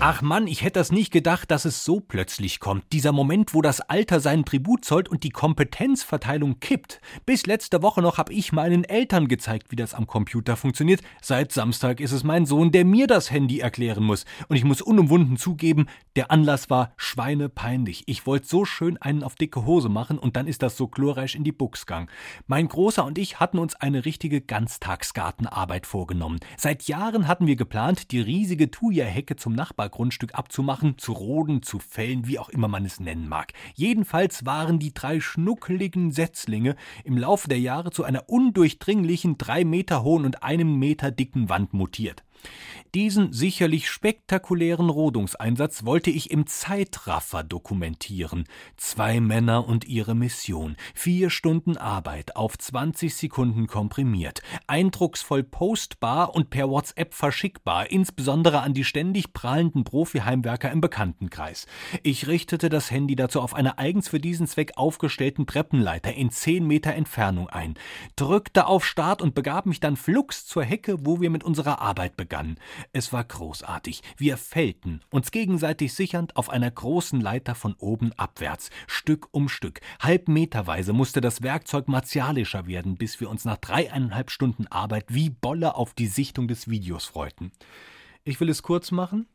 Ach Mann, ich hätte das nicht gedacht, dass es so plötzlich kommt. Dieser Moment, wo das Alter seinen Tribut zollt und die Kompetenzverteilung kippt. Bis letzte Woche noch habe ich meinen Eltern gezeigt, wie das am Computer funktioniert. Seit Samstag ist es mein Sohn, der mir das Handy erklären muss. Und ich muss unumwunden zugeben, der Anlass war schweinepeinlich. Ich wollte so schön einen auf dicke Hose machen und dann ist das so glorreich in die Buchs gegangen. Mein Großer und ich hatten uns eine richtige Ganztagsgartenarbeit vorgenommen. Seit Jahren hatten wir geplant, die riesige Thuja-Hecke zum Nachbar Grundstück abzumachen, zu roden, zu fällen, wie auch immer man es nennen mag. Jedenfalls waren die drei schnuckeligen Setzlinge im Laufe der Jahre zu einer undurchdringlichen, drei Meter hohen und einem Meter dicken Wand mutiert. Diesen sicherlich spektakulären Rodungseinsatz wollte ich im Zeitraffer dokumentieren. Zwei Männer und ihre Mission. Vier Stunden Arbeit auf 20 Sekunden komprimiert. Eindrucksvoll postbar und per WhatsApp verschickbar, insbesondere an die ständig prahlenden Profi-Heimwerker im Bekanntenkreis. Ich richtete das Handy dazu auf einer eigens für diesen Zweck aufgestellten Treppenleiter in zehn Meter Entfernung ein, drückte auf Start und begab mich dann flugs zur Hecke, wo wir mit unserer Arbeit begannen. Es war großartig. Wir fällten, uns gegenseitig sichernd auf einer großen Leiter von oben abwärts, Stück um Stück. Halbmeterweise musste das Werkzeug martialischer werden, bis wir uns nach dreieinhalb Stunden Arbeit wie Bolle auf die Sichtung des Videos freuten. Ich will es kurz machen.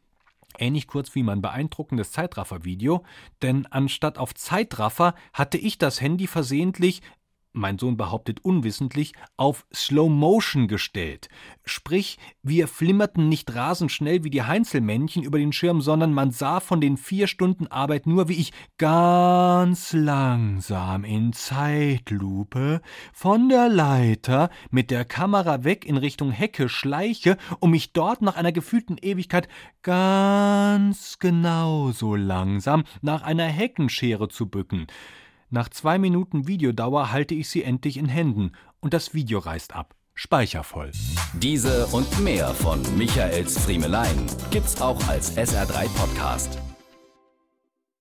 Ähnlich kurz wie mein beeindruckendes Zeitraffer-Video, denn anstatt auf Zeitraffer hatte ich das Handy versehentlich mein Sohn behauptet unwissentlich, auf Slow Motion gestellt. Sprich, wir flimmerten nicht rasend schnell wie die Heinzelmännchen über den Schirm, sondern man sah von den vier Stunden Arbeit nur, wie ich ganz langsam in Zeitlupe von der Leiter mit der Kamera weg in Richtung Hecke schleiche, um mich dort nach einer gefühlten Ewigkeit ganz genauso langsam nach einer Heckenschere zu bücken. Nach zwei Minuten Videodauer halte ich sie endlich in Händen und das Video reißt ab. Speichervoll. Diese und mehr von Michaels Friemelein gibt's auch als SR3 Podcast.